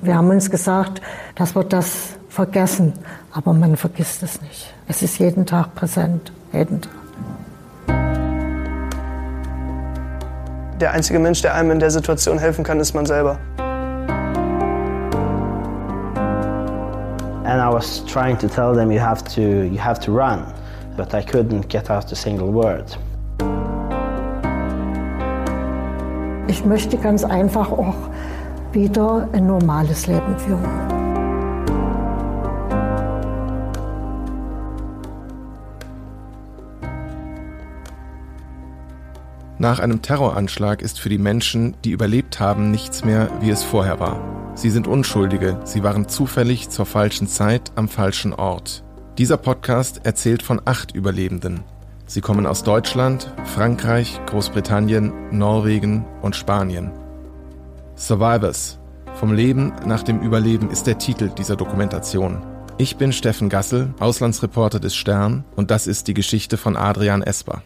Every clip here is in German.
Wir haben uns gesagt, dass wir das vergessen, aber man vergisst es nicht. Es ist jeden Tag präsent, jeden Tag. Der einzige Mensch, der einem in der Situation helfen kann, ist man selber. And I was trying to tell them you have to you have to run, but I couldn't get out a single word. Ich möchte ganz einfach auch wieder ein normales Leben führen. Nach einem Terroranschlag ist für die Menschen, die überlebt haben, nichts mehr, wie es vorher war. Sie sind Unschuldige, sie waren zufällig zur falschen Zeit am falschen Ort. Dieser Podcast erzählt von acht Überlebenden. Sie kommen aus Deutschland, Frankreich, Großbritannien, Norwegen und Spanien. Survivors. Vom Leben nach dem Überleben ist der Titel dieser Dokumentation. Ich bin Steffen Gassel, Auslandsreporter des Stern und das ist die Geschichte von Adrian Esper.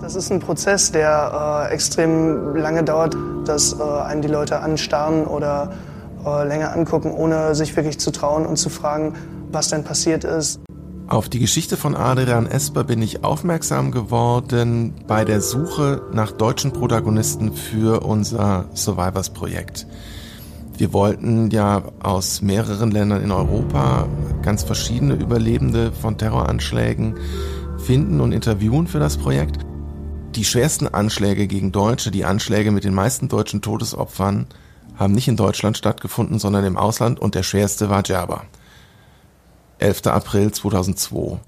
Das ist ein Prozess, der äh, extrem lange dauert, dass äh, einen die Leute anstarren oder äh, länger angucken, ohne sich wirklich zu trauen und zu fragen, was denn passiert ist. Auf die Geschichte von Adrian Esper bin ich aufmerksam geworden bei der Suche nach deutschen Protagonisten für unser Survivors-Projekt. Wir wollten ja aus mehreren Ländern in Europa ganz verschiedene Überlebende von Terroranschlägen finden und interviewen für das Projekt. Die schwersten Anschläge gegen Deutsche, die Anschläge mit den meisten deutschen Todesopfern, haben nicht in Deutschland stattgefunden, sondern im Ausland und der schwerste war Djerba. 11. April 2002.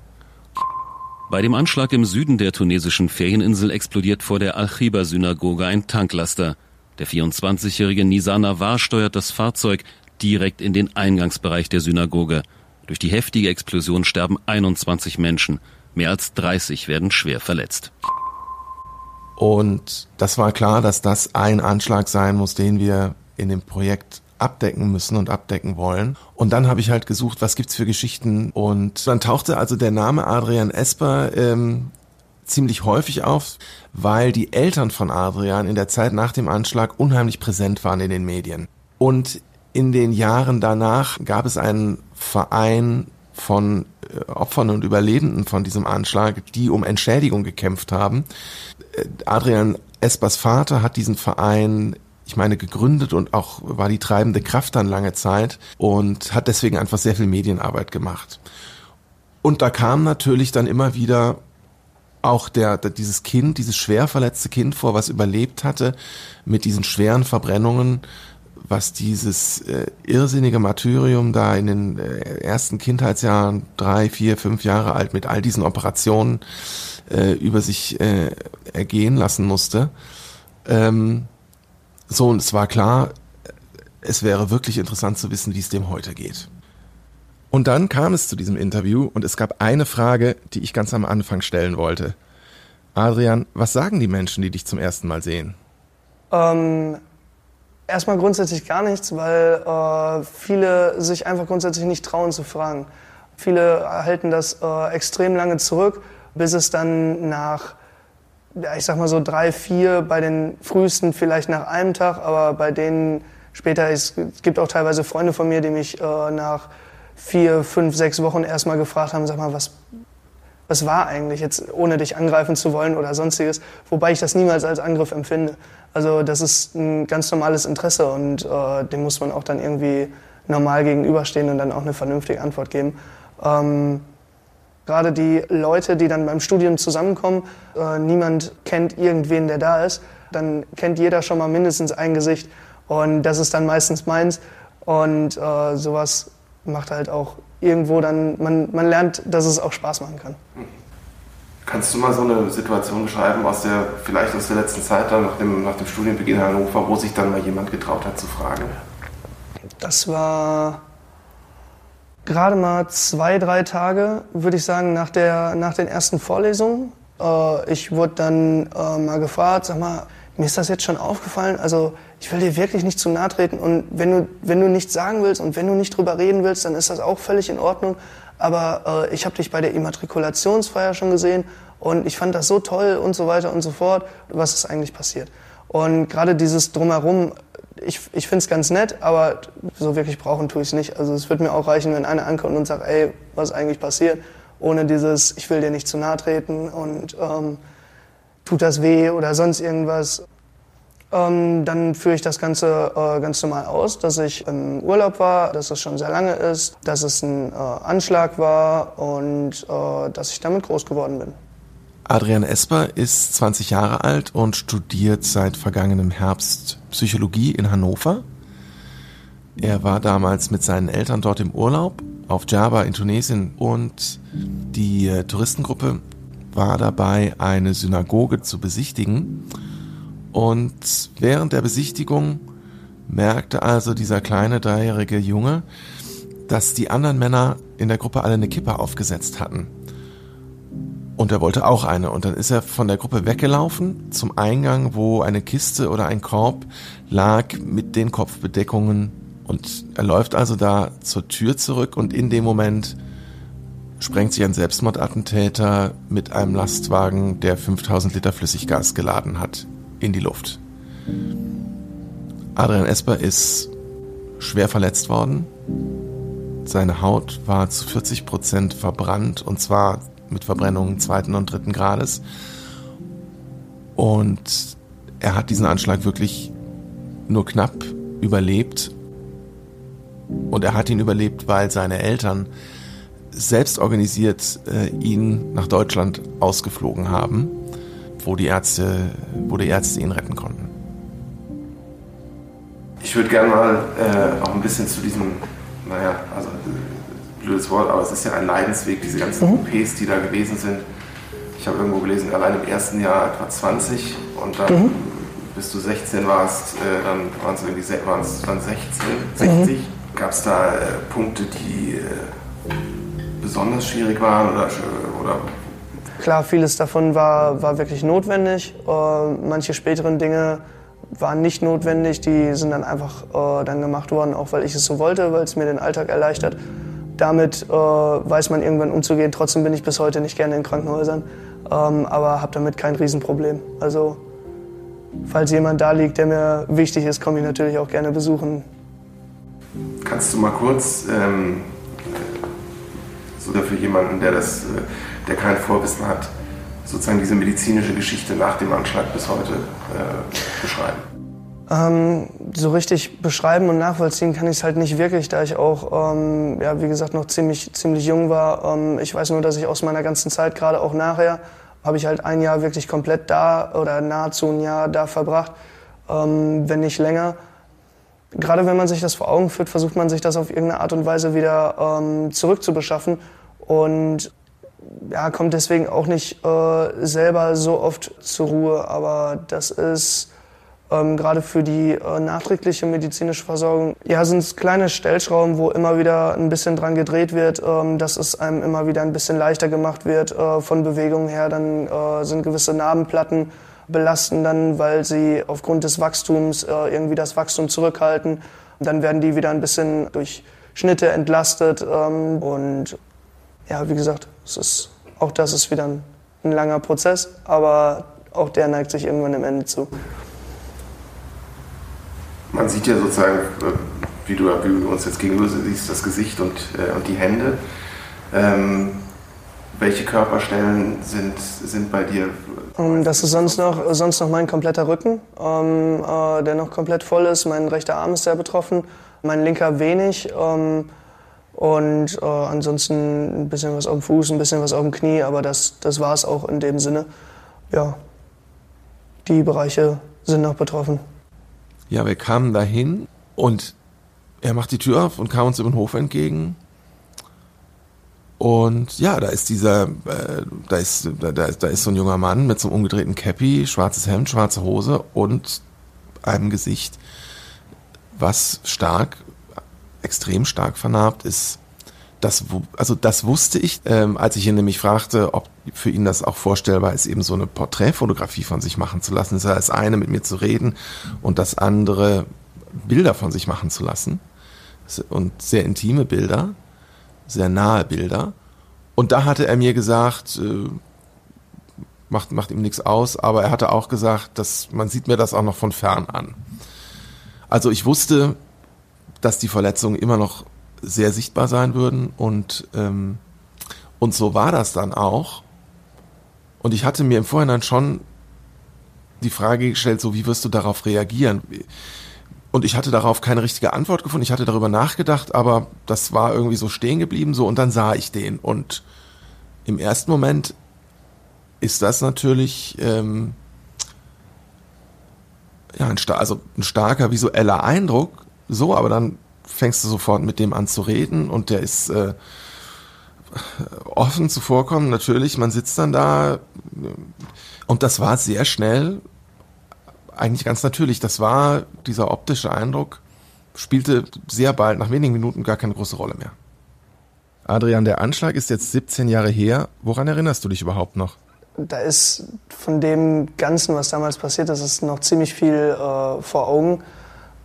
Bei dem Anschlag im Süden der tunesischen Ferieninsel explodiert vor der Al-Khiba-Synagoge ein Tanklaster. Der 24-jährige Nisa Nawar steuert das Fahrzeug direkt in den Eingangsbereich der Synagoge. Durch die heftige Explosion sterben 21 Menschen. Mehr als 30 werden schwer verletzt. Und das war klar, dass das ein Anschlag sein muss, den wir in dem Projekt abdecken müssen und abdecken wollen. Und dann habe ich halt gesucht, was gibt's für Geschichten. Und dann tauchte also der Name Adrian Esper ähm, ziemlich häufig auf, weil die Eltern von Adrian in der Zeit nach dem Anschlag unheimlich präsent waren in den Medien. Und in den Jahren danach gab es einen Verein von äh, Opfern und Überlebenden von diesem Anschlag, die um Entschädigung gekämpft haben. Äh, Adrian Espers Vater hat diesen Verein ich meine, gegründet und auch war die treibende Kraft dann lange Zeit und hat deswegen einfach sehr viel Medienarbeit gemacht. Und da kam natürlich dann immer wieder auch der, dieses Kind, dieses schwer verletzte Kind vor, was überlebt hatte, mit diesen schweren Verbrennungen, was dieses äh, irrsinnige Martyrium da in den äh, ersten Kindheitsjahren, drei, vier, fünf Jahre alt, mit all diesen Operationen äh, über sich äh, ergehen lassen musste. Ähm, so, und es war klar, es wäre wirklich interessant zu wissen, wie es dem heute geht. Und dann kam es zu diesem Interview und es gab eine Frage, die ich ganz am Anfang stellen wollte. Adrian, was sagen die Menschen, die dich zum ersten Mal sehen? Ähm, erstmal grundsätzlich gar nichts, weil äh, viele sich einfach grundsätzlich nicht trauen zu fragen. Viele halten das äh, extrem lange zurück, bis es dann nach ich sag mal so drei, vier bei den frühesten vielleicht nach einem Tag, aber bei denen später, es gibt auch teilweise Freunde von mir, die mich äh, nach vier, fünf, sechs Wochen erstmal gefragt haben, sag mal, was, was war eigentlich jetzt, ohne dich angreifen zu wollen oder sonstiges, wobei ich das niemals als Angriff empfinde. Also das ist ein ganz normales Interesse und äh, dem muss man auch dann irgendwie normal gegenüberstehen und dann auch eine vernünftige Antwort geben. Ähm, Gerade die Leute, die dann beim Studium zusammenkommen, äh, niemand kennt irgendwen, der da ist, dann kennt jeder schon mal mindestens ein Gesicht und das ist dann meistens meins und äh, sowas macht halt auch irgendwo dann, man, man lernt, dass es auch Spaß machen kann. Kannst du mal so eine Situation beschreiben aus der, vielleicht aus der letzten Zeit, dann nach dem, nach dem Studienbeginn in Hannover, wo sich dann mal jemand getraut hat zu fragen? Das war gerade mal zwei, drei Tage, würde ich sagen, nach, der, nach den ersten Vorlesungen. Äh, ich wurde dann äh, mal gefragt, sag mal, mir ist das jetzt schon aufgefallen, also ich will dir wirklich nicht zu nahe treten und wenn du, wenn du nichts sagen willst und wenn du nicht drüber reden willst, dann ist das auch völlig in Ordnung. Aber äh, ich habe dich bei der Immatrikulationsfeier schon gesehen und ich fand das so toll und so weiter und so fort. Was ist eigentlich passiert? Und gerade dieses Drumherum, ich, ich finde es ganz nett, aber so wirklich brauchen tue ich es nicht. Also es wird mir auch reichen, wenn einer ankommt und sagt, ey, was ist eigentlich passiert? Ohne dieses, ich will dir nicht zu nahe treten und ähm, tut das weh oder sonst irgendwas. Ähm, dann führe ich das Ganze äh, ganz normal aus, dass ich im Urlaub war, dass es schon sehr lange ist, dass es ein äh, Anschlag war und äh, dass ich damit groß geworden bin. Adrian Esper ist 20 Jahre alt und studiert seit vergangenem Herbst Psychologie in Hannover. Er war damals mit seinen Eltern dort im Urlaub auf Java in Tunesien und die äh, Touristengruppe war dabei, eine Synagoge zu besichtigen und während der Besichtigung merkte also dieser kleine dreijährige Junge, dass die anderen Männer in der Gruppe alle eine Kippe aufgesetzt hatten. Und er wollte auch eine. Und dann ist er von der Gruppe weggelaufen zum Eingang, wo eine Kiste oder ein Korb lag mit den Kopfbedeckungen. Und er läuft also da zur Tür zurück und in dem Moment sprengt sich ein Selbstmordattentäter mit einem Lastwagen, der 5000 Liter Flüssiggas geladen hat, in die Luft. Adrian Esper ist schwer verletzt worden. Seine Haut war zu 40 Prozent verbrannt und zwar mit Verbrennungen zweiten und dritten Grades. Und er hat diesen Anschlag wirklich nur knapp überlebt. Und er hat ihn überlebt, weil seine Eltern selbst organisiert äh, ihn nach Deutschland ausgeflogen haben wo die Ärzte, wo die Ärzte ihn retten konnten. Ich würde gerne mal äh, auch ein bisschen zu diesem, naja, also blödes Wort, aber es ist ja ein Leidensweg, diese ganzen mhm. OPs, die da gewesen sind. Ich habe irgendwo gelesen, allein im ersten Jahr etwa 20 und dann mhm. bis du 16 warst, äh, dann waren es irgendwie waren es dann 16, 60. Mhm. Gab es da äh, Punkte, die äh, besonders schwierig waren oder, oder Klar, vieles davon war, war wirklich notwendig. Äh, manche späteren Dinge waren nicht notwendig, die sind dann einfach äh, dann gemacht worden, auch weil ich es so wollte, weil es mir den Alltag erleichtert. Damit äh, weiß man irgendwann umzugehen. Trotzdem bin ich bis heute nicht gerne in Krankenhäusern, ähm, aber habe damit kein Riesenproblem. Also falls jemand da liegt, der mir wichtig ist, komme ich natürlich auch gerne besuchen. Kannst du mal kurz, ähm, so für jemanden, der das äh, der kein Vorwissen hat, sozusagen diese medizinische Geschichte nach dem Anschlag bis heute äh, beschreiben? Ähm, so richtig beschreiben und nachvollziehen kann ich es halt nicht wirklich, da ich auch, ähm, ja, wie gesagt, noch ziemlich, ziemlich jung war. Ähm, ich weiß nur, dass ich aus meiner ganzen Zeit, gerade auch nachher, habe ich halt ein Jahr wirklich komplett da oder nahezu ein Jahr da verbracht, ähm, wenn nicht länger. Gerade wenn man sich das vor Augen führt, versucht man sich das auf irgendeine Art und Weise wieder ähm, zurückzubeschaffen. Und ja, kommt deswegen auch nicht äh, selber so oft zur Ruhe. Aber das ist ähm, gerade für die äh, nachträgliche medizinische Versorgung, ja, sind es kleine Stellschrauben, wo immer wieder ein bisschen dran gedreht wird, ähm, dass es einem immer wieder ein bisschen leichter gemacht wird äh, von Bewegungen her. Dann äh, sind gewisse Narbenplatten belasten dann, weil sie aufgrund des Wachstums äh, irgendwie das Wachstum zurückhalten. dann werden die wieder ein bisschen durch Schnitte entlastet ähm, und ja, wie gesagt, es ist, auch das ist wieder ein, ein langer Prozess, aber auch der neigt sich irgendwann am Ende zu. Man sieht ja sozusagen, äh, wie du, wie du uns jetzt gegenüber siehst, das Gesicht und, äh, und die Hände. Ähm, welche Körperstellen sind, sind bei dir? Ähm, das ist sonst noch, sonst noch mein kompletter Rücken, ähm, äh, der noch komplett voll ist. Mein rechter Arm ist sehr betroffen, mein linker wenig. Ähm, und äh, ansonsten ein bisschen was auf dem Fuß, ein bisschen was auf dem Knie, aber das, das war es auch in dem Sinne. Ja, die Bereiche sind noch betroffen. Ja, wir kamen dahin und er macht die Tür auf und kam uns über den Hof entgegen. Und ja, da ist dieser, äh, da ist, da, da ist so ein junger Mann mit so einem umgedrehten Cappy, schwarzes Hemd, schwarze Hose und einem Gesicht, was stark extrem stark vernarbt ist. Das, also das wusste ich, ähm, als ich ihn nämlich fragte, ob für ihn das auch vorstellbar ist, eben so eine Porträtfotografie von sich machen zu lassen. Das eine mit mir zu reden und das andere Bilder von sich machen zu lassen. Und sehr intime Bilder, sehr nahe Bilder. Und da hatte er mir gesagt, äh, macht, macht ihm nichts aus, aber er hatte auch gesagt, dass man sieht mir das auch noch von fern an. Also ich wusste, dass die Verletzungen immer noch sehr sichtbar sein würden und, ähm, und so war das dann auch. Und ich hatte mir im Vorhinein schon die Frage gestellt, so wie wirst du darauf reagieren? Und ich hatte darauf keine richtige Antwort gefunden. Ich hatte darüber nachgedacht, aber das war irgendwie so stehen geblieben, so und dann sah ich den. Und im ersten Moment ist das natürlich ähm, ja, ein, also ein starker visueller Eindruck, so, aber dann fängst du sofort mit dem an zu reden und der ist äh, offen zuvorkommen, natürlich. Man sitzt dann da und das war sehr schnell, eigentlich ganz natürlich. Das war dieser optische Eindruck, spielte sehr bald, nach wenigen Minuten, gar keine große Rolle mehr. Adrian, der Anschlag ist jetzt 17 Jahre her. Woran erinnerst du dich überhaupt noch? Da ist von dem Ganzen, was damals passiert ist, ist noch ziemlich viel äh, vor Augen.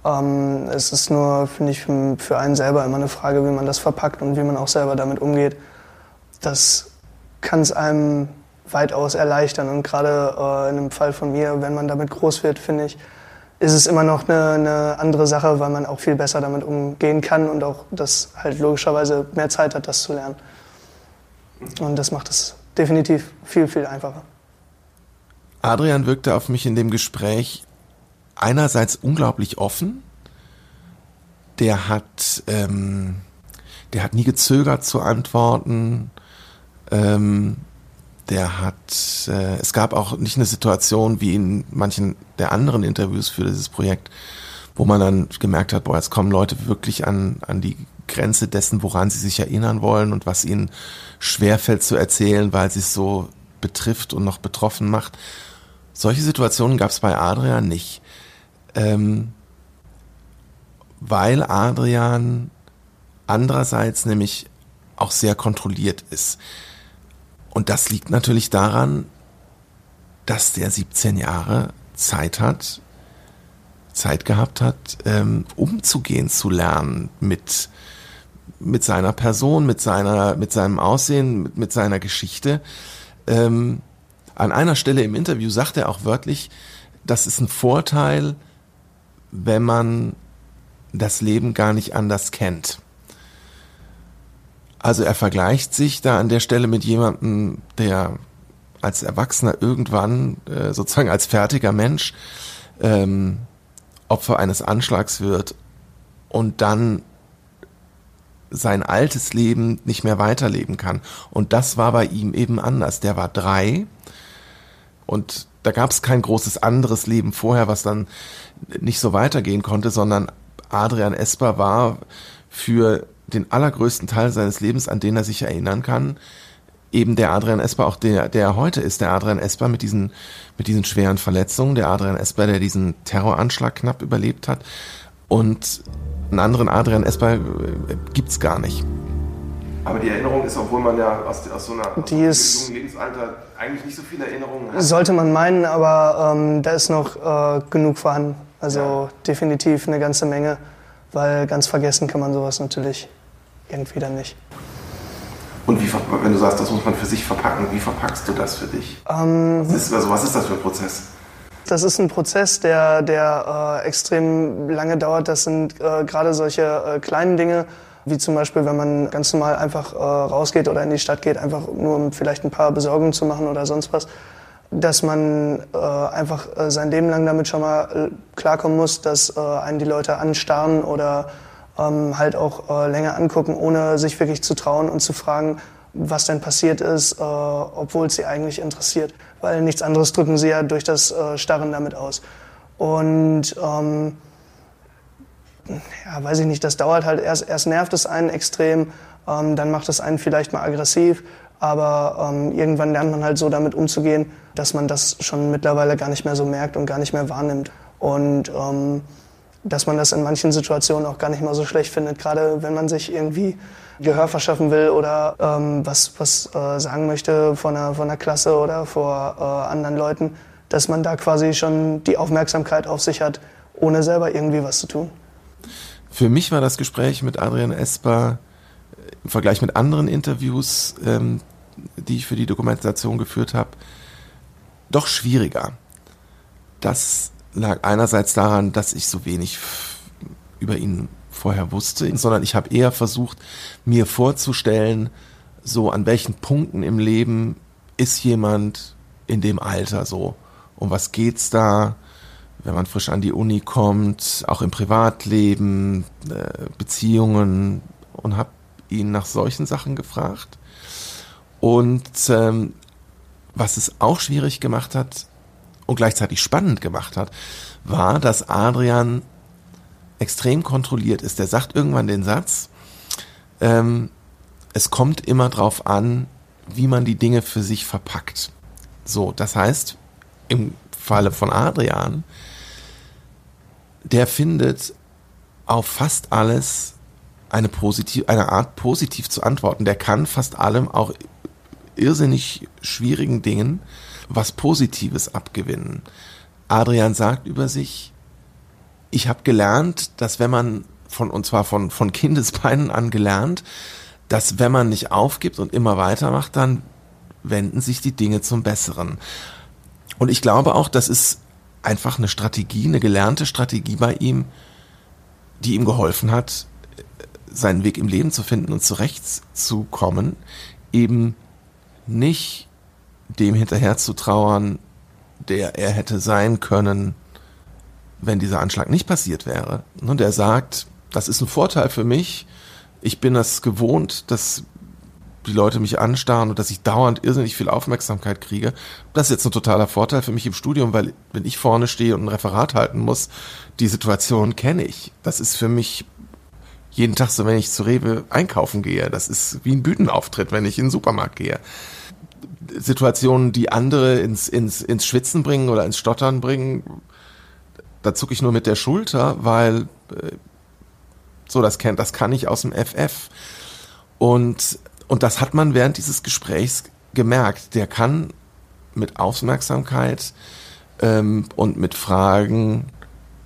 Ähm, es ist nur, finde ich, für einen selber immer eine Frage, wie man das verpackt und wie man auch selber damit umgeht. Das kann es einem weitaus erleichtern. Und gerade äh, in dem Fall von mir, wenn man damit groß wird, finde ich, ist es immer noch eine, eine, andere Sache, weil man auch viel besser damit umgehen kann und auch das halt logischerweise mehr Zeit hat, das zu lernen. Und das macht es definitiv viel, viel einfacher. Adrian wirkte auf mich in dem Gespräch einerseits unglaublich offen. Der hat, ähm, der hat nie gezögert zu antworten. Ähm, der hat, äh, es gab auch nicht eine Situation wie in manchen der anderen Interviews für dieses Projekt, wo man dann gemerkt hat, boah, jetzt kommen Leute wirklich an, an die Grenze dessen, woran sie sich erinnern wollen und was ihnen schwerfällt zu erzählen, weil sie es so betrifft und noch betroffen macht. Solche Situationen gab es bei Adrian nicht. Ähm, weil Adrian andererseits nämlich auch sehr kontrolliert ist. Und das liegt natürlich daran, dass der 17 Jahre Zeit hat, Zeit gehabt hat, ähm, umzugehen zu lernen mit, mit seiner Person, mit seiner, mit seinem Aussehen, mit, mit seiner Geschichte. Ähm, an einer Stelle im Interview sagt er auch wörtlich, das ist ein Vorteil, wenn man das Leben gar nicht anders kennt. Also er vergleicht sich da an der Stelle mit jemandem, der als Erwachsener irgendwann äh, sozusagen als fertiger Mensch ähm, Opfer eines Anschlags wird und dann sein altes Leben nicht mehr weiterleben kann. Und das war bei ihm eben anders. Der war drei und da gab es kein großes anderes Leben vorher, was dann nicht so weitergehen konnte, sondern Adrian Esper war für den allergrößten Teil seines Lebens, an den er sich erinnern kann, eben der Adrian Esper, auch der, der heute ist, der Adrian Esper mit diesen, mit diesen schweren Verletzungen, der Adrian Esper, der diesen Terroranschlag knapp überlebt hat. Und einen anderen Adrian Esper äh, gibt's gar nicht. Aber die Erinnerung ist, obwohl man ja aus, aus so einer aus die ist, jungen Lebensalter eigentlich nicht so viele Erinnerungen hat. Sollte man meinen, aber ähm, da ist noch äh, genug vorhanden. Also ja. definitiv eine ganze Menge, weil ganz vergessen kann man sowas natürlich irgendwie dann nicht. Und wie, wenn du sagst, das muss man für sich verpacken, wie verpackst du das für dich? Ähm, was, ist, also was ist das für ein Prozess? Das ist ein Prozess, der, der äh, extrem lange dauert. Das sind äh, gerade solche äh, kleinen Dinge, wie zum Beispiel, wenn man ganz normal einfach äh, rausgeht oder in die Stadt geht, einfach nur um vielleicht ein paar Besorgungen zu machen oder sonst was, dass man äh, einfach äh, sein Leben lang damit schon mal klarkommen muss, dass einen die Leute anstarren oder ähm, halt auch äh, länger angucken, ohne sich wirklich zu trauen und zu fragen, was denn passiert ist, äh, obwohl es sie eigentlich interessiert. Weil nichts anderes drücken sie ja durch das äh, Starren damit aus. Und ähm, ja, weiß ich nicht, das dauert halt erst, erst nervt es einen extrem, ähm, dann macht es einen vielleicht mal aggressiv, aber ähm, irgendwann lernt man halt so damit umzugehen, dass man das schon mittlerweile gar nicht mehr so merkt und gar nicht mehr wahrnimmt. Und ähm, dass man das in manchen Situationen auch gar nicht mal so schlecht findet, gerade wenn man sich irgendwie Gehör verschaffen will oder ähm, was, was äh, sagen möchte von einer, von einer Klasse oder vor äh, anderen Leuten, dass man da quasi schon die Aufmerksamkeit auf sich hat, ohne selber irgendwie was zu tun. Für mich war das Gespräch mit Adrian Esper äh, im Vergleich mit anderen Interviews, ähm, die ich für die Dokumentation geführt habe, doch schwieriger. Das lag einerseits daran, dass ich so wenig über ihn vorher wusste, sondern ich habe eher versucht, mir vorzustellen, so an welchen Punkten im Leben ist jemand in dem Alter so? Um was geht's da? Wenn man frisch an die Uni kommt, auch im Privatleben, äh, Beziehungen und habe ihn nach solchen Sachen gefragt. Und ähm, was es auch schwierig gemacht hat und gleichzeitig spannend gemacht hat, war, dass Adrian extrem kontrolliert ist. Der sagt irgendwann den Satz, ähm, es kommt immer drauf an, wie man die Dinge für sich verpackt. So, das heißt, im Falle von Adrian, der findet auf fast alles eine, positiv, eine Art positiv zu antworten. Der kann fast allem auch irrsinnig schwierigen Dingen was Positives abgewinnen. Adrian sagt über sich, ich habe gelernt, dass wenn man von, und zwar von, von Kindesbeinen an gelernt, dass wenn man nicht aufgibt und immer weitermacht, dann wenden sich die Dinge zum Besseren. Und ich glaube auch, das ist einfach eine Strategie, eine gelernte Strategie bei ihm, die ihm geholfen hat, seinen Weg im Leben zu finden und zurechtzukommen, eben nicht dem hinterher zu trauern, der er hätte sein können, wenn dieser Anschlag nicht passiert wäre. Und er sagt, das ist ein Vorteil für mich. Ich bin das gewohnt, dass die Leute mich anstarren und dass ich dauernd irrsinnig viel Aufmerksamkeit kriege. Das ist jetzt ein totaler Vorteil für mich im Studium, weil wenn ich vorne stehe und ein Referat halten muss, die Situation kenne ich. Das ist für mich jeden Tag so, wenn ich zu Rewe einkaufen gehe. Das ist wie ein Bühnenauftritt, wenn ich in den Supermarkt gehe. Situationen, die andere ins, ins, ins Schwitzen bringen oder ins Stottern bringen, da zucke ich nur mit der Schulter, weil äh, so, das kennt, das kann ich aus dem FF. Und, und das hat man während dieses Gesprächs gemerkt. Der kann mit Aufmerksamkeit ähm, und mit Fragen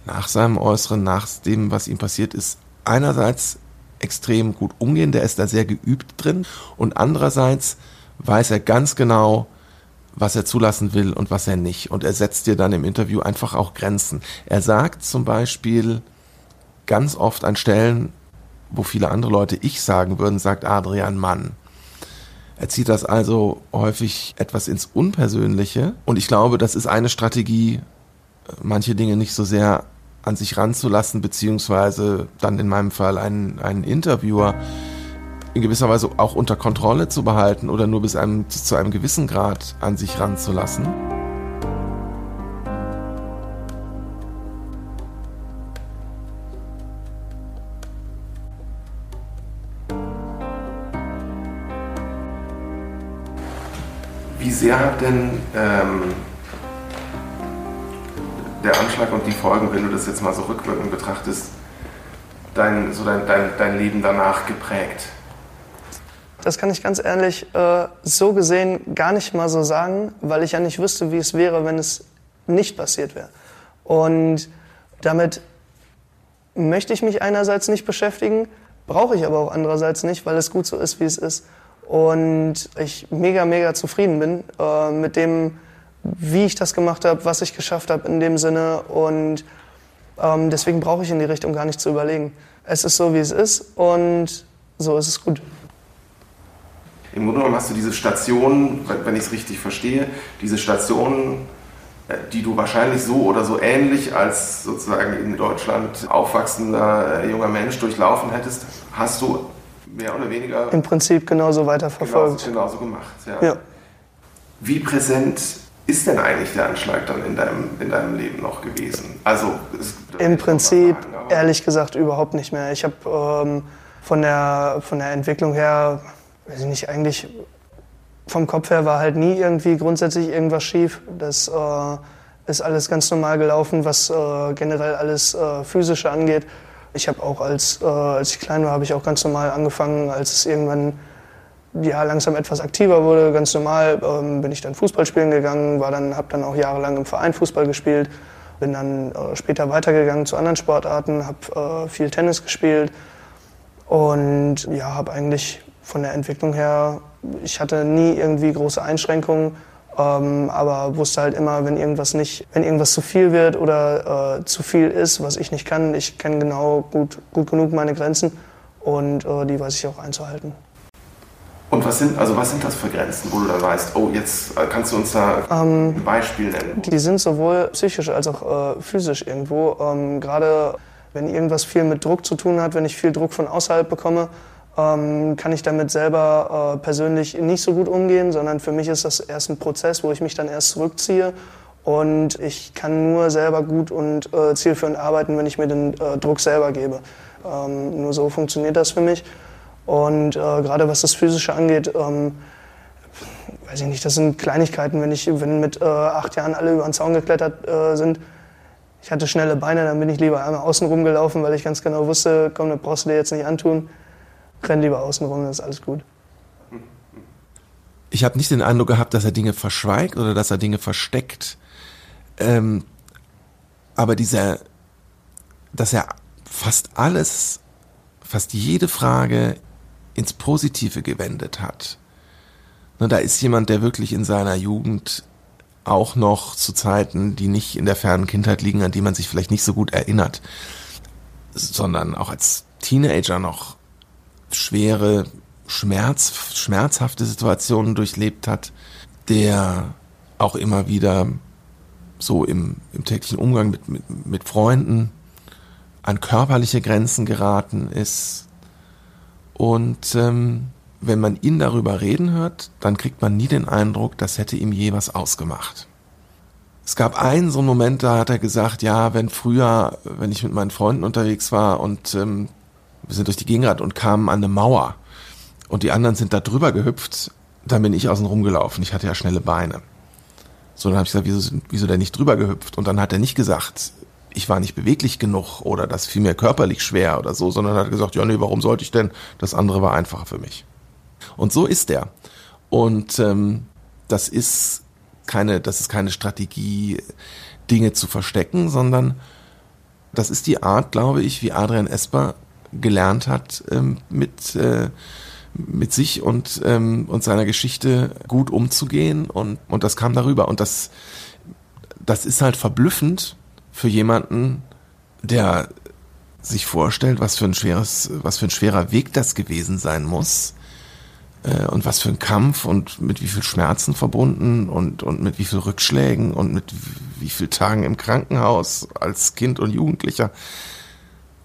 nach seinem Äußeren, nach dem, was ihm passiert ist, einerseits extrem gut umgehen, der ist da sehr geübt drin und andererseits weiß er ganz genau, was er zulassen will und was er nicht. Und er setzt dir dann im Interview einfach auch Grenzen. Er sagt zum Beispiel ganz oft an Stellen, wo viele andere Leute ich sagen würden, sagt Adrian Mann. Er zieht das also häufig etwas ins Unpersönliche. Und ich glaube, das ist eine Strategie, manche Dinge nicht so sehr an sich ranzulassen, beziehungsweise dann in meinem Fall einen, einen Interviewer in gewisser Weise auch unter Kontrolle zu behalten oder nur bis einem, zu einem gewissen Grad an sich ranzulassen. Wie sehr hat denn ähm, der Anschlag und die Folgen, wenn du das jetzt mal so rückwirkend betrachtest, dein, so dein, dein, dein Leben danach geprägt? Das kann ich ganz ehrlich äh, so gesehen gar nicht mal so sagen, weil ich ja nicht wüsste, wie es wäre, wenn es nicht passiert wäre. Und damit möchte ich mich einerseits nicht beschäftigen, brauche ich aber auch andererseits nicht, weil es gut so ist, wie es ist. Und ich mega, mega zufrieden bin äh, mit dem, wie ich das gemacht habe, was ich geschafft habe in dem Sinne. Und ähm, deswegen brauche ich in die Richtung gar nicht zu überlegen. Es ist so, wie es ist und so ist es gut im Grunde genommen hast du diese Station, wenn ich es richtig verstehe, diese Station, äh, die du wahrscheinlich so oder so ähnlich als sozusagen in Deutschland aufwachsender äh, junger Mensch durchlaufen hättest, hast du mehr oder weniger. Im Prinzip genauso weiterverfolgt. Genauso, genauso gemacht, ja. ja. Wie präsent ist denn eigentlich der Anschlag dann in deinem, in deinem Leben noch gewesen? Also im Prinzip sagen, ehrlich gesagt überhaupt nicht mehr. Ich habe ähm, von, der, von der Entwicklung her weiß ich nicht, eigentlich vom Kopf her war halt nie irgendwie grundsätzlich irgendwas schief. Das äh, ist alles ganz normal gelaufen, was äh, generell alles äh, physische angeht. Ich habe auch als, äh, als ich klein war, habe ich auch ganz normal angefangen, als es irgendwann ja, langsam etwas aktiver wurde, ganz normal ähm, bin ich dann Fußball spielen gegangen, dann, habe dann auch jahrelang im Verein Fußball gespielt, bin dann äh, später weitergegangen zu anderen Sportarten, habe äh, viel Tennis gespielt und ja, habe eigentlich von der Entwicklung her, ich hatte nie irgendwie große Einschränkungen. Ähm, aber wusste halt immer, wenn irgendwas nicht, wenn irgendwas zu viel wird oder äh, zu viel ist, was ich nicht kann, ich kenne genau gut, gut genug meine Grenzen und äh, die weiß ich auch einzuhalten. Und was sind, also was sind das für Grenzen, wo du dann weißt, oh, jetzt äh, kannst du uns da ähm, ein Beispiel nennen? Die sind sowohl psychisch als auch äh, physisch irgendwo. Ähm, Gerade wenn irgendwas viel mit Druck zu tun hat, wenn ich viel Druck von außerhalb bekomme, ähm, kann ich damit selber äh, persönlich nicht so gut umgehen, sondern für mich ist das erst ein Prozess, wo ich mich dann erst zurückziehe und ich kann nur selber gut und äh, zielführend arbeiten, wenn ich mir den äh, Druck selber gebe. Ähm, nur so funktioniert das für mich. Und äh, gerade was das Physische angeht, ähm, weiß ich nicht, das sind Kleinigkeiten, wenn ich, wenn mit äh, acht Jahren alle über den Zaun geklettert äh, sind, ich hatte schnelle Beine, dann bin ich lieber einmal außen rumgelaufen, weil ich ganz genau wusste, komm, das brauchst du dir jetzt nicht antun renn lieber außen rum, dann ist alles gut. Ich habe nicht den Eindruck gehabt, dass er Dinge verschweigt oder dass er Dinge versteckt. Ähm, aber dieser, dass er fast alles, fast jede Frage ins Positive gewendet hat. Ne, da ist jemand, der wirklich in seiner Jugend auch noch zu Zeiten, die nicht in der fernen Kindheit liegen, an die man sich vielleicht nicht so gut erinnert, sondern auch als Teenager noch schwere, Schmerz, schmerzhafte Situationen durchlebt hat, der auch immer wieder so im, im täglichen Umgang mit, mit, mit Freunden an körperliche Grenzen geraten ist. Und ähm, wenn man ihn darüber reden hört, dann kriegt man nie den Eindruck, das hätte ihm je was ausgemacht. Es gab einen so einen Moment, da hat er gesagt, ja, wenn früher, wenn ich mit meinen Freunden unterwegs war und ähm, wir sind durch die Gegend und kamen an eine Mauer. Und die anderen sind da drüber gehüpft. Dann bin ich außen rumgelaufen. Ich hatte ja schnelle Beine. So, dann habe ich gesagt, wieso, wieso denn nicht drüber gehüpft? Und dann hat er nicht gesagt, ich war nicht beweglich genug oder das fiel mir körperlich schwer oder so, sondern hat gesagt, ja, nee, warum sollte ich denn? Das andere war einfacher für mich. Und so ist er. Und ähm, das ist keine, das ist keine Strategie, Dinge zu verstecken, sondern das ist die Art, glaube ich, wie Adrian Esper gelernt hat, ähm, mit, äh, mit sich und, ähm, und seiner Geschichte gut umzugehen und, und das kam darüber. Und das, das ist halt verblüffend für jemanden, der sich vorstellt, was für ein schweres, was für ein schwerer Weg das gewesen sein muss äh, und was für ein Kampf und mit wie viel Schmerzen verbunden und, und mit wie viel Rückschlägen und mit wie viel Tagen im Krankenhaus als Kind und Jugendlicher.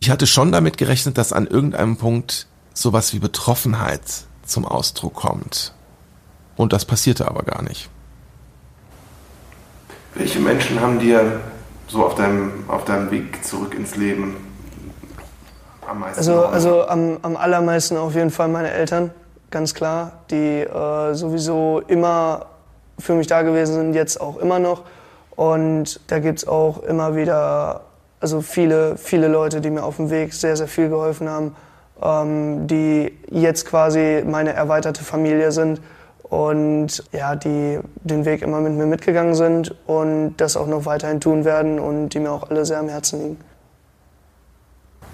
Ich hatte schon damit gerechnet, dass an irgendeinem Punkt sowas wie Betroffenheit zum Ausdruck kommt. Und das passierte aber gar nicht. Welche Menschen haben dir so auf deinem, auf deinem Weg zurück ins Leben am meisten? Also, also am, am allermeisten auf jeden Fall meine Eltern, ganz klar, die äh, sowieso immer für mich da gewesen sind, jetzt auch immer noch. Und da gibt es auch immer wieder also viele, viele Leute, die mir auf dem Weg sehr, sehr viel geholfen haben, ähm, die jetzt quasi meine erweiterte Familie sind und ja, die den Weg immer mit mir mitgegangen sind und das auch noch weiterhin tun werden und die mir auch alle sehr am Herzen liegen.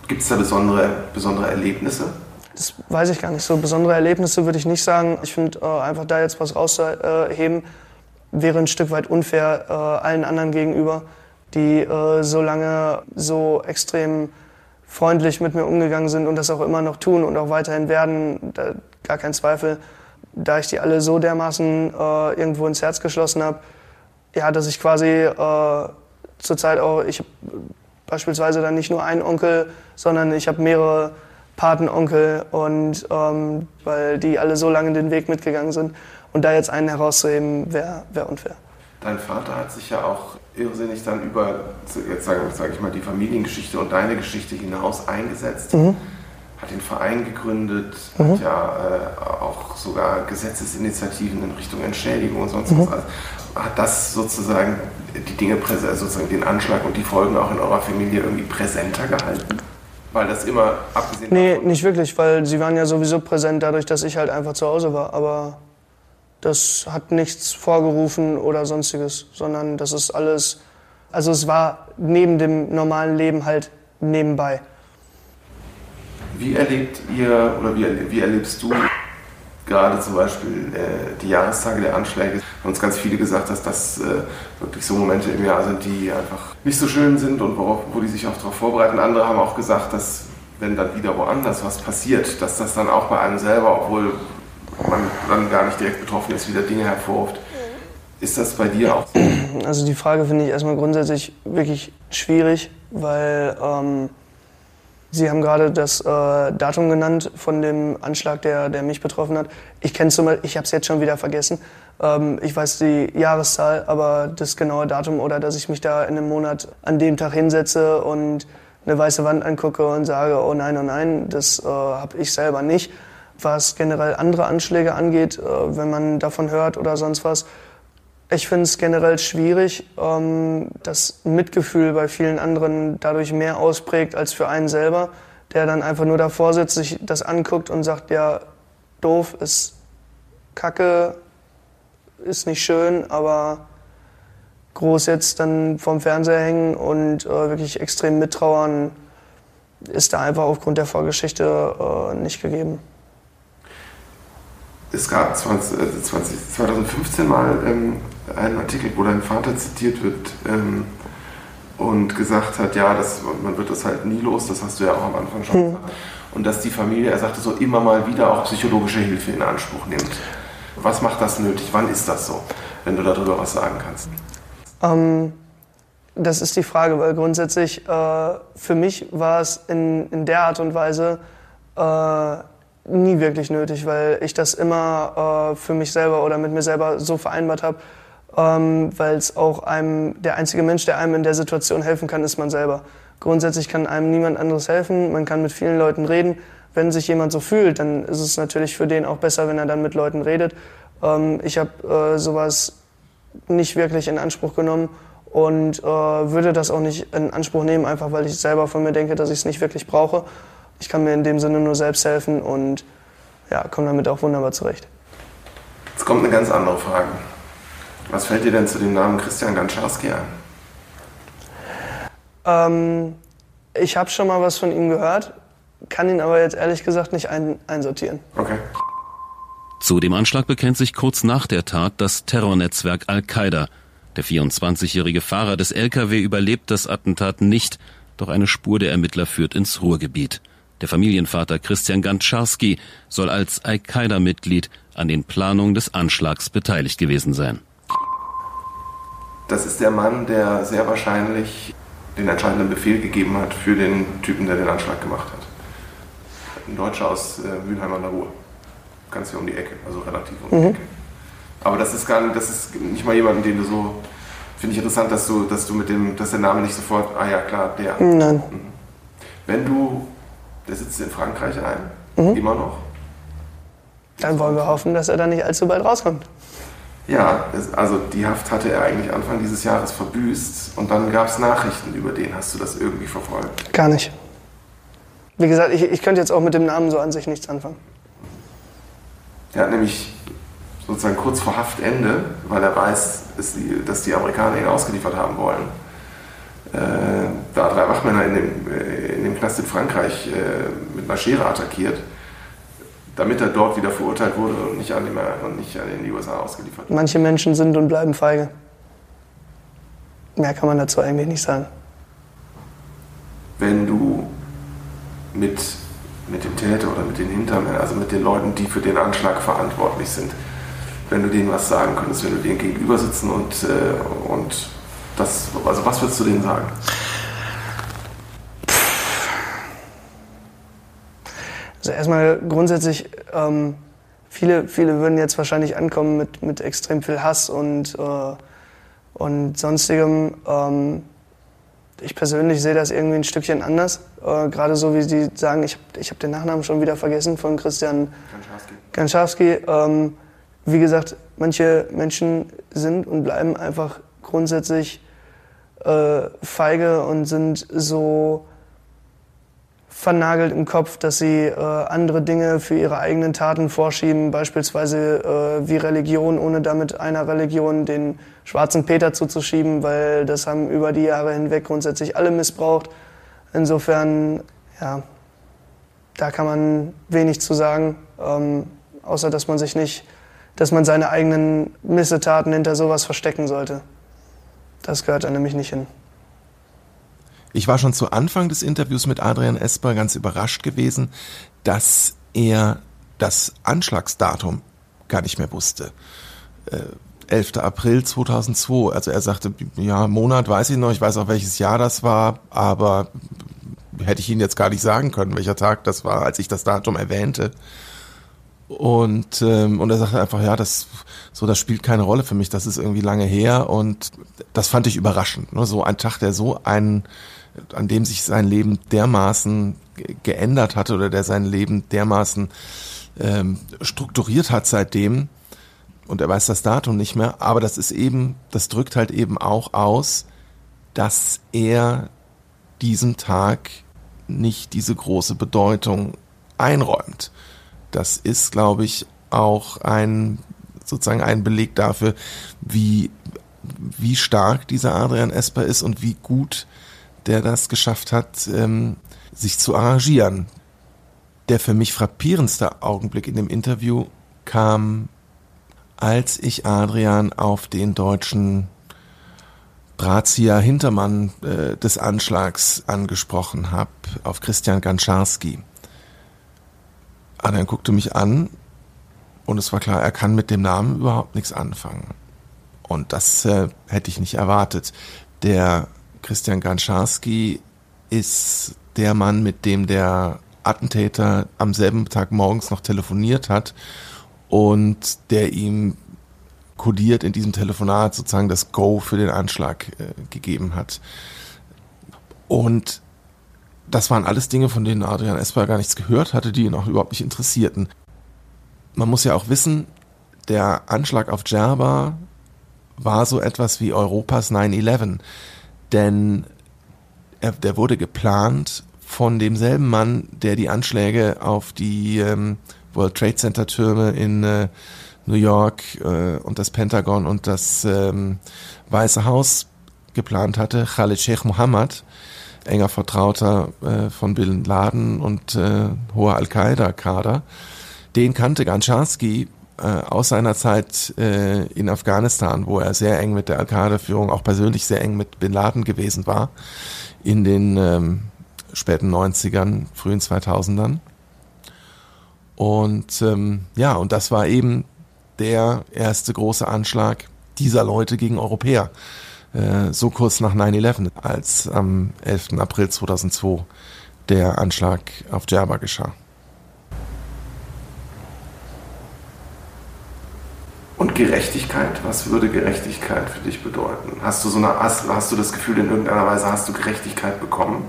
Gibt es da besondere, besondere Erlebnisse? Das weiß ich gar nicht. So besondere Erlebnisse würde ich nicht sagen. Ich finde, äh, einfach da jetzt was rauszuheben, wäre ein Stück weit unfair äh, allen anderen gegenüber die äh, so lange so extrem freundlich mit mir umgegangen sind und das auch immer noch tun und auch weiterhin werden, da, gar kein Zweifel. Da ich die alle so dermaßen äh, irgendwo ins Herz geschlossen habe, ja, dass ich quasi äh, zurzeit auch, ich habe beispielsweise dann nicht nur einen Onkel, sondern ich habe mehrere Patenonkel und ähm, weil die alle so lange den Weg mitgegangen sind und da jetzt einen herauszuheben, wäre wär unfair. Dein Vater hat sich ja auch irrsinnig dann über, jetzt sage sag ich mal, die Familiengeschichte und deine Geschichte hinaus eingesetzt. Mhm. Hat den Verein gegründet, mhm. hat ja äh, auch sogar Gesetzesinitiativen in Richtung Entschädigung und sonst mhm. was. Also, hat das sozusagen die Dinge, also sozusagen den Anschlag und die Folgen auch in eurer Familie irgendwie präsenter gehalten? Weil das immer abgesehen Nee, nicht wirklich, weil sie waren ja sowieso präsent dadurch, dass ich halt einfach zu Hause war. Aber das hat nichts vorgerufen oder sonstiges, sondern das ist alles, also es war neben dem normalen Leben halt nebenbei. Wie erlebt ihr oder wie, wie erlebst du gerade zum Beispiel äh, die Jahrestage der Anschläge, haben uns ganz viele gesagt, dass das äh, wirklich so Momente im Jahr sind, die einfach nicht so schön sind und worauf, wo die sich auch darauf vorbereiten. Andere haben auch gesagt, dass wenn dann wieder woanders was passiert, dass das dann auch bei einem selber, obwohl man dann gar nicht direkt betroffen ist, wieder Dinge hervorruft. Ist das bei dir auch so? Also die Frage finde ich erstmal grundsätzlich wirklich schwierig, weil ähm, Sie haben gerade das äh, Datum genannt von dem Anschlag, der, der mich betroffen hat. Ich kenne zum Beispiel, ich habe es jetzt schon wieder vergessen. Ähm, ich weiß die Jahreszahl, aber das genaue Datum oder dass ich mich da in einem Monat an dem Tag hinsetze und eine weiße Wand angucke und sage, oh nein, oh nein, das äh, habe ich selber nicht. Was generell andere Anschläge angeht, äh, wenn man davon hört oder sonst was, ich finde es generell schwierig, ähm, dass Mitgefühl bei vielen anderen dadurch mehr ausprägt als für einen selber, der dann einfach nur davor sitzt, sich das anguckt und sagt, ja, doof, ist kacke, ist nicht schön, aber groß jetzt dann vorm Fernseher hängen und äh, wirklich extrem mittrauern, ist da einfach aufgrund der Vorgeschichte äh, nicht gegeben. Es gab 20, 20, 2015 mal ähm, einen Artikel, wo dein Vater zitiert wird ähm, und gesagt hat, ja, das, man wird das halt nie los, das hast du ja auch am Anfang schon hm. gesagt. Und dass die Familie, er sagte so, immer mal wieder auch psychologische Hilfe in Anspruch nimmt. Was macht das nötig? Wann ist das so, wenn du darüber was sagen kannst? Ähm, das ist die Frage, weil grundsätzlich äh, für mich war es in, in der Art und Weise äh, nie wirklich nötig, weil ich das immer äh, für mich selber oder mit mir selber so vereinbart habe, ähm, weil es auch einem, der einzige Mensch, der einem in der Situation helfen kann, ist man selber. Grundsätzlich kann einem niemand anderes helfen, man kann mit vielen Leuten reden. Wenn sich jemand so fühlt, dann ist es natürlich für den auch besser, wenn er dann mit Leuten redet. Ähm, ich habe äh, sowas nicht wirklich in Anspruch genommen und äh, würde das auch nicht in Anspruch nehmen, einfach weil ich selber von mir denke, dass ich es nicht wirklich brauche. Ich kann mir in dem Sinne nur selbst helfen und ja, komme damit auch wunderbar zurecht. Jetzt kommt eine ganz andere Frage. Was fällt dir denn zu dem Namen Christian Ganczarski ein? Ähm, ich habe schon mal was von ihm gehört, kann ihn aber jetzt ehrlich gesagt nicht ein einsortieren. Okay. Zu dem Anschlag bekennt sich kurz nach der Tat das Terrornetzwerk Al-Qaida. Der 24-jährige Fahrer des LKW überlebt das Attentat nicht, doch eine Spur der Ermittler führt ins Ruhrgebiet. Der Familienvater Christian Ganczarski soll als Al-Qaida-Mitglied an den Planungen des Anschlags beteiligt gewesen sein. Das ist der Mann, der sehr wahrscheinlich den entscheidenden Befehl gegeben hat für den Typen, der den Anschlag gemacht hat. Ein Deutscher aus äh, Mülheim an der Ruhr. Ganz hier um die Ecke, also relativ um die mhm. Ecke. Aber das ist gar nicht, das ist nicht mal jemand, den du so. Finde ich interessant, dass du, dass du mit dem, dass der Name nicht sofort, ah ja klar, der. Nein. Mhm. Wenn du, der sitzt in Frankreich ein, mhm. immer noch. Dann wollen wir hoffen, dass er da nicht allzu bald rauskommt. Ja, also die Haft hatte er eigentlich Anfang dieses Jahres verbüßt und dann gab es Nachrichten über den. Hast du das irgendwie verfolgt? Gar nicht. Wie gesagt, ich, ich könnte jetzt auch mit dem Namen so an sich nichts anfangen. Er hat nämlich sozusagen kurz vor Haftende, weil er weiß, dass die Amerikaner ihn ausgeliefert haben wollen, da drei Wachmänner in dem, äh, in dem Knast in Frankreich äh, mit einer Schere attackiert damit er dort wieder verurteilt wurde und nicht an, die, und nicht in die USA ausgeliefert wurde. Manche Menschen sind und bleiben feige. Mehr kann man dazu eigentlich nicht sagen. Wenn du mit, mit dem Täter oder mit den Hintermännern, also mit den Leuten, die für den Anschlag verantwortlich sind, wenn du denen was sagen könntest, wenn du denen gegenüber sitzen und, äh, und das, also was würdest du denen sagen? Also erstmal grundsätzlich, ähm, viele, viele würden jetzt wahrscheinlich ankommen mit, mit extrem viel Hass und, äh, und sonstigem. Ähm, ich persönlich sehe das irgendwie ein Stückchen anders. Äh, Gerade so wie Sie sagen, ich habe ich hab den Nachnamen schon wieder vergessen von Christian Ganschawski. Ähm, wie gesagt, manche Menschen sind und bleiben einfach grundsätzlich äh, feige und sind so vernagelt im Kopf, dass sie äh, andere Dinge für ihre eigenen Taten vorschieben, beispielsweise äh, wie Religion, ohne damit einer Religion den schwarzen Peter zuzuschieben, weil das haben über die Jahre hinweg grundsätzlich alle missbraucht. Insofern, ja, da kann man wenig zu sagen. Ähm, außer dass man sich nicht, dass man seine eigenen Missetaten hinter sowas verstecken sollte. Das gehört da nämlich nicht hin. Ich war schon zu Anfang des Interviews mit Adrian Esper ganz überrascht gewesen, dass er das Anschlagsdatum gar nicht mehr wusste. Äh, 11. April 2002. Also er sagte, ja, Monat weiß ich noch, ich weiß auch welches Jahr das war, aber hätte ich Ihnen jetzt gar nicht sagen können, welcher Tag das war, als ich das Datum erwähnte. Und, ähm, und er sagte einfach, ja, das, so, das spielt keine Rolle für mich, das ist irgendwie lange her und das fand ich überraschend. Ne? So ein Tag, der so einen, an dem sich sein Leben dermaßen geändert hatte oder der sein Leben dermaßen ähm, strukturiert hat seitdem, und er weiß das Datum nicht mehr, aber das ist eben, das drückt halt eben auch aus, dass er diesem Tag nicht diese große Bedeutung einräumt. Das ist, glaube ich, auch ein sozusagen ein Beleg dafür, wie wie stark dieser Adrian Esper ist und wie gut der das geschafft hat, ähm, sich zu arrangieren. Der für mich frappierendste Augenblick in dem Interview kam als ich Adrian auf den deutschen Drahtzieher Hintermann äh, des Anschlags angesprochen habe, auf Christian Ganczarski. Adrian guckte mich an und es war klar, er kann mit dem Namen überhaupt nichts anfangen. Und das äh, hätte ich nicht erwartet. Der Christian Ganczarski ist der Mann, mit dem der Attentäter am selben Tag morgens noch telefoniert hat und der ihm kodiert in diesem Telefonat sozusagen das Go für den Anschlag äh, gegeben hat. Und das waren alles Dinge, von denen Adrian Esper gar nichts gehört hatte, die ihn auch überhaupt nicht interessierten. Man muss ja auch wissen, der Anschlag auf Djerba war so etwas wie Europas 9-11. Denn er, der wurde geplant von demselben Mann, der die Anschläge auf die ähm, World Trade Center Türme in äh, New York äh, und das Pentagon und das ähm, Weiße Haus geplant hatte, Khalid Sheikh Mohammed, enger Vertrauter äh, von Bin Laden und äh, hoher Al-Qaida-Kader. Den kannte Gancharski äh, aus seiner Zeit äh, in Afghanistan, wo er sehr eng mit der Al-Qaida-Führung, auch persönlich sehr eng mit Bin Laden gewesen war, in den ähm, späten 90ern, frühen 2000ern. Und ähm, ja, und das war eben der erste große Anschlag dieser Leute gegen Europäer. Äh, so kurz nach 9-11, als am 11. April 2002 der Anschlag auf Djerba geschah. Und Gerechtigkeit, was würde Gerechtigkeit für dich bedeuten? Hast du so eine, hast, hast du das Gefühl, in irgendeiner Weise hast du Gerechtigkeit bekommen?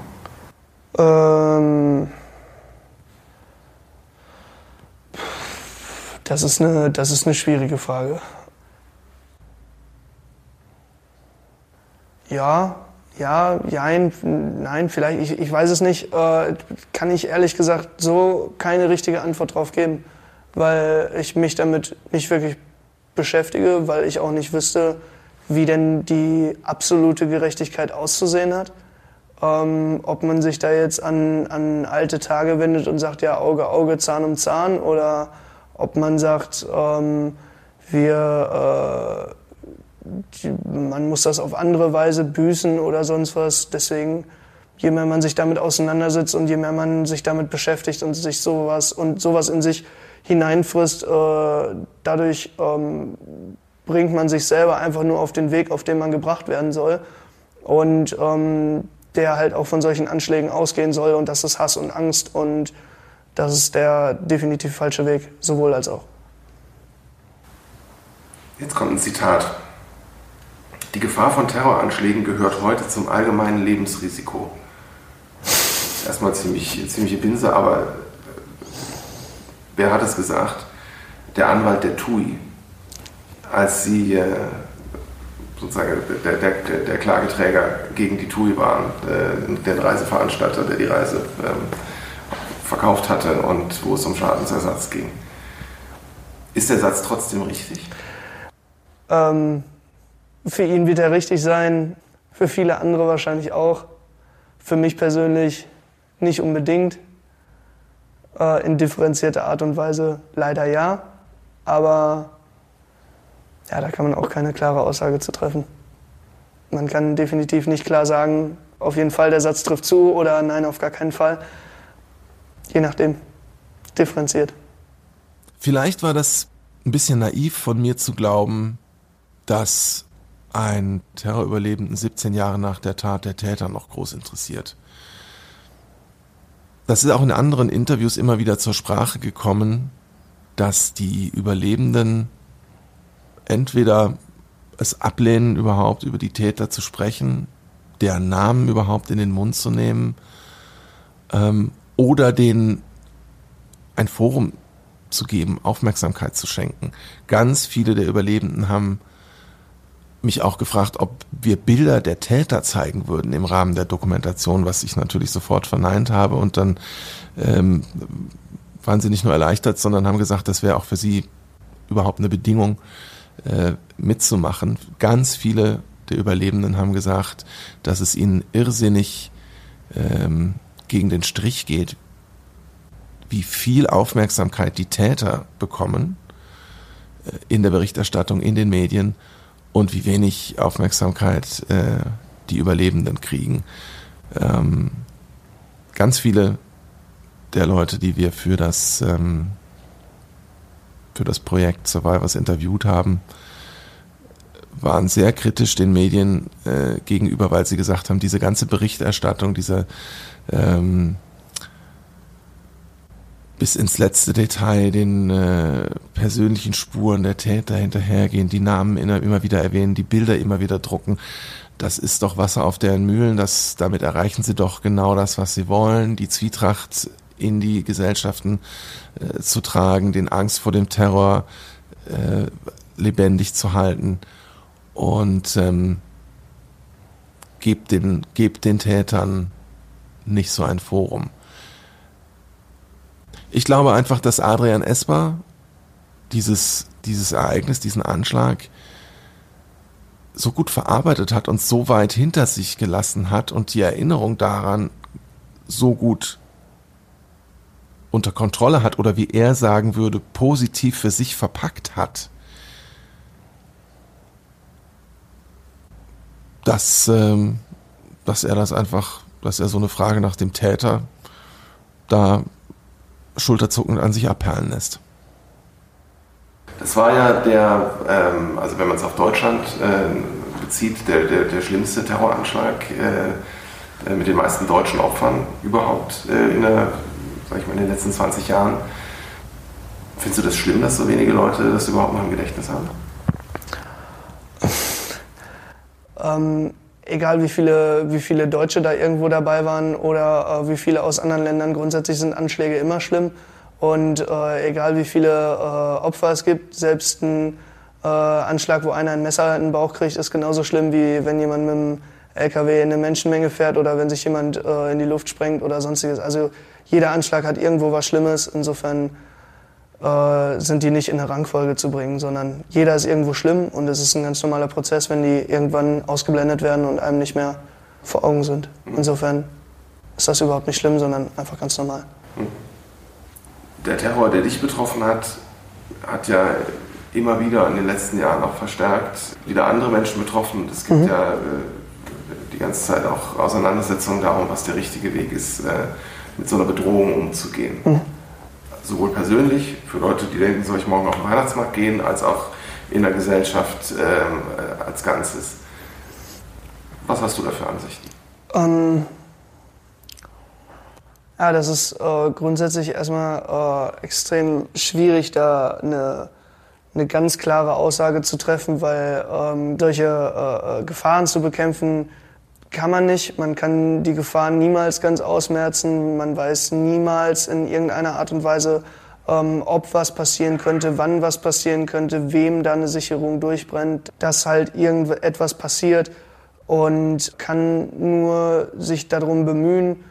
Ähm, Das ist eine, das ist eine schwierige Frage. Ja, ja, jein, nein, vielleicht, ich, ich weiß es nicht, äh, kann ich ehrlich gesagt so keine richtige Antwort drauf geben, weil ich mich damit nicht wirklich beschäftige, weil ich auch nicht wüsste, wie denn die absolute Gerechtigkeit auszusehen hat. Ähm, ob man sich da jetzt an, an alte Tage wendet und sagt, ja, Auge, Auge, Zahn um Zahn oder ob man sagt, ähm, wir, äh, man muss das auf andere Weise büßen oder sonst was. Deswegen, je mehr man sich damit auseinandersetzt und je mehr man sich damit beschäftigt und sich sowas und sowas in sich hineinfrisst, äh, dadurch ähm, bringt man sich selber einfach nur auf den Weg, auf den man gebracht werden soll. Und ähm, der halt auch von solchen Anschlägen ausgehen soll und das ist Hass und Angst und das ist der definitiv falsche Weg, sowohl als auch. Jetzt kommt ein Zitat. Die Gefahr von Terroranschlägen gehört heute zum allgemeinen Lebensrisiko. Erstmal ziemlich, ziemliche Binse, aber äh, wer hat es gesagt? Der Anwalt der TUI. Als sie äh, sozusagen der, der, der, Klageträger gegen die TUI waren, äh, der Reiseveranstalter, der die Reise ähm, verkauft hatte und wo es um Schadensersatz ging. Ist der Satz trotzdem richtig? Ähm, für ihn wird er richtig sein, für viele andere wahrscheinlich auch. Für mich persönlich nicht unbedingt. Äh, in differenzierter Art und Weise leider ja. Aber ja, da kann man auch keine klare Aussage zu treffen. Man kann definitiv nicht klar sagen, auf jeden Fall der Satz trifft zu oder nein, auf gar keinen Fall. Je nachdem. Differenziert. Vielleicht war das ein bisschen naiv von mir zu glauben, dass ein Terrorüberlebenden 17 Jahre nach der Tat der Täter noch groß interessiert. Das ist auch in anderen Interviews immer wieder zur Sprache gekommen, dass die Überlebenden entweder es ablehnen, überhaupt über die Täter zu sprechen, deren Namen überhaupt in den Mund zu nehmen, ähm, oder denen ein Forum zu geben, Aufmerksamkeit zu schenken. Ganz viele der Überlebenden haben mich auch gefragt, ob wir Bilder der Täter zeigen würden im Rahmen der Dokumentation, was ich natürlich sofort verneint habe. Und dann ähm, waren sie nicht nur erleichtert, sondern haben gesagt, das wäre auch für sie überhaupt eine Bedingung, äh, mitzumachen. Ganz viele der Überlebenden haben gesagt, dass es ihnen irrsinnig ähm, gegen den Strich geht, wie viel Aufmerksamkeit die Täter bekommen äh, in der Berichterstattung, in den Medien und wie wenig Aufmerksamkeit äh, die Überlebenden kriegen. Ähm, ganz viele der Leute, die wir für das, ähm, für das Projekt Survivors interviewt haben, waren sehr kritisch den Medien äh, gegenüber, weil sie gesagt haben, diese ganze Berichterstattung, diese ähm, bis ins letzte Detail den äh, persönlichen Spuren der Täter hinterhergehen, die Namen immer, wieder erwähnen, die Bilder immer wieder drucken. Das ist doch Wasser auf deren Mühlen, das, damit erreichen sie doch genau das, was sie wollen, die Zwietracht in die Gesellschaften äh, zu tragen, den Angst vor dem Terror äh, lebendig zu halten und ähm, gebt den, gebt den Tätern nicht so ein Forum. Ich glaube einfach, dass Adrian Esper dieses, dieses Ereignis, diesen Anschlag so gut verarbeitet hat und so weit hinter sich gelassen hat und die Erinnerung daran so gut unter Kontrolle hat oder wie er sagen würde, positiv für sich verpackt hat, dass, ähm, dass er das einfach, dass er so eine Frage nach dem Täter da schulterzuckend an sich abperlen lässt. Das war ja der, ähm, also wenn man es auf Deutschland äh, bezieht, der, der, der, schlimmste Terroranschlag äh, mit den meisten deutschen Opfern überhaupt äh, in, der, sag ich mal, in den letzten 20 Jahren. Findest du das schlimm, dass so wenige Leute das überhaupt noch im Gedächtnis haben? Ähm, egal wie viele, wie viele Deutsche da irgendwo dabei waren oder äh, wie viele aus anderen Ländern, grundsätzlich sind Anschläge immer schlimm. Und äh, egal wie viele äh, Opfer es gibt, selbst ein äh, Anschlag, wo einer ein Messer in den Bauch kriegt, ist genauso schlimm, wie wenn jemand mit einem LKW in eine Menschenmenge fährt oder wenn sich jemand äh, in die Luft sprengt oder sonstiges. Also jeder Anschlag hat irgendwo was Schlimmes. Insofern äh, sind die nicht in eine Rangfolge zu bringen, sondern jeder ist irgendwo schlimm und es ist ein ganz normaler Prozess, wenn die irgendwann ausgeblendet werden und einem nicht mehr vor Augen sind. Mhm. Insofern ist das überhaupt nicht schlimm, sondern einfach ganz normal. Mhm. Der Terror, der dich betroffen hat, hat ja immer wieder in den letzten Jahren auch verstärkt wieder andere Menschen betroffen. Es gibt mhm. ja äh, die ganze Zeit auch Auseinandersetzungen darum, was der richtige Weg ist, äh, mit so einer Bedrohung umzugehen. Mhm sowohl persönlich für Leute, die denken, soll ich morgen auf den Weihnachtsmarkt gehen, als auch in der Gesellschaft ähm, äh, als Ganzes. Was hast du da für Ansichten? Ähm, ja, das ist äh, grundsätzlich erstmal äh, extrem schwierig, da eine, eine ganz klare Aussage zu treffen, weil ähm, solche äh, äh Gefahren zu bekämpfen kann man nicht. Man kann die Gefahren niemals ganz ausmerzen. Man weiß niemals in irgendeiner Art und Weise, ähm, ob was passieren könnte, wann was passieren könnte, wem da eine Sicherung durchbrennt, dass halt irgendetwas passiert und kann nur sich darum bemühen,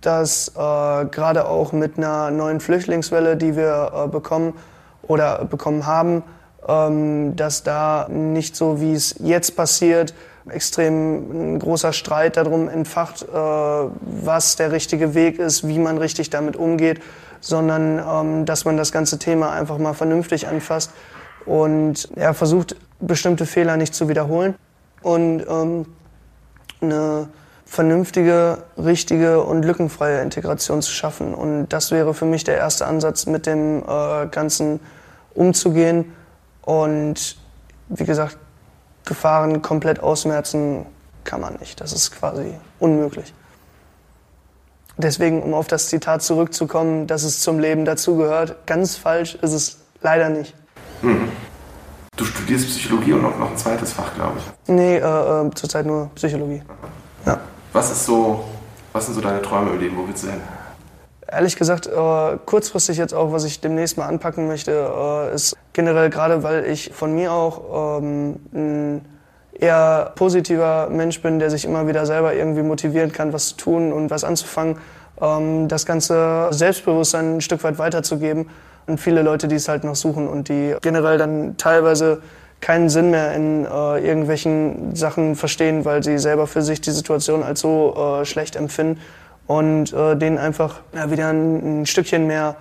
dass äh, gerade auch mit einer neuen Flüchtlingswelle, die wir äh, bekommen oder bekommen haben, ähm, dass da nicht so, wie es jetzt passiert, extrem großer Streit darum entfacht, äh, was der richtige Weg ist, wie man richtig damit umgeht, sondern ähm, dass man das ganze Thema einfach mal vernünftig anfasst und ja, versucht, bestimmte Fehler nicht zu wiederholen und ähm, eine vernünftige, richtige und lückenfreie Integration zu schaffen. Und das wäre für mich der erste Ansatz, mit dem äh, Ganzen umzugehen und wie gesagt, Gefahren komplett ausmerzen kann man nicht. Das ist quasi unmöglich. Deswegen, um auf das Zitat zurückzukommen, dass es zum Leben dazugehört, ganz falsch ist es leider nicht. Hm. Du studierst Psychologie und auch noch ein zweites Fach, glaube ich. Nee, äh, äh, zurzeit nur Psychologie. Ja. Was, ist so, was sind so deine Träume im Leben? Wo willst du hin? Ehrlich gesagt, äh, kurzfristig jetzt auch, was ich demnächst mal anpacken möchte, äh, ist generell gerade, weil ich von mir auch ähm, ein eher positiver Mensch bin, der sich immer wieder selber irgendwie motivieren kann, was zu tun und was anzufangen, ähm, das ganze Selbstbewusstsein ein Stück weit weiterzugeben an viele Leute, die es halt noch suchen und die generell dann teilweise keinen Sinn mehr in äh, irgendwelchen Sachen verstehen, weil sie selber für sich die Situation als so äh, schlecht empfinden und äh, denen einfach ja, wieder ein, ein, Stückchen mehr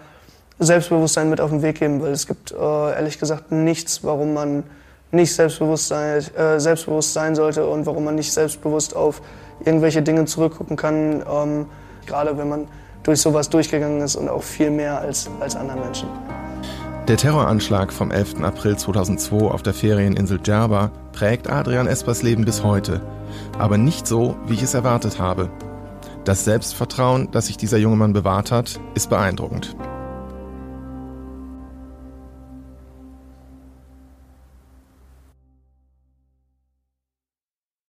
Selbstbewusstsein mit auf den Weg geben, weil es gibt äh, ehrlich gesagt nichts, warum man nicht selbstbewusst sein, äh, selbstbewusst sein sollte und warum man nicht selbstbewusst auf irgendwelche Dinge zurückgucken kann, ähm, gerade wenn man durch sowas durchgegangen ist und auch viel mehr als, als andere Menschen. Der Terroranschlag vom 11. April 2002 auf der Ferieninsel Djerba prägt Adrian Espers Leben bis heute, aber nicht so, wie ich es erwartet habe. Das Selbstvertrauen, das sich dieser junge Mann bewahrt hat, ist beeindruckend.